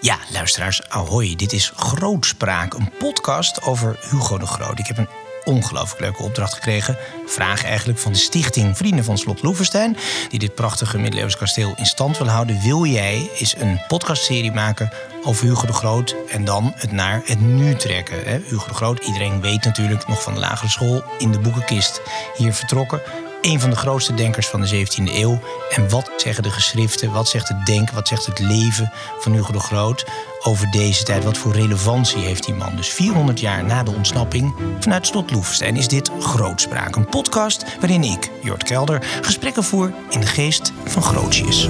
Ja, luisteraars, ahoy. Dit is Grootspraak, een podcast over Hugo de Groot. Ik heb een ongelooflijk leuke opdracht gekregen. Vraag eigenlijk van de stichting Vrienden van Slot Loevestein... die dit prachtige middeleeuws kasteel in stand wil houden. Wil jij eens een podcastserie maken over Hugo de Groot... en dan het naar het nu trekken. Hè? Hugo de Groot, iedereen weet natuurlijk nog van de lagere school... in de boekenkist hier vertrokken een van de grootste denkers van de 17e eeuw. En wat zeggen de geschriften, wat zegt het denken, wat zegt het leven van Hugo de Groot over deze tijd? Wat voor relevantie heeft die man? Dus 400 jaar na de ontsnapping vanuit Slot Loevestein is dit Grootspraak. Een podcast waarin ik, Jort Kelder, gesprekken voer in de geest van Grootjes.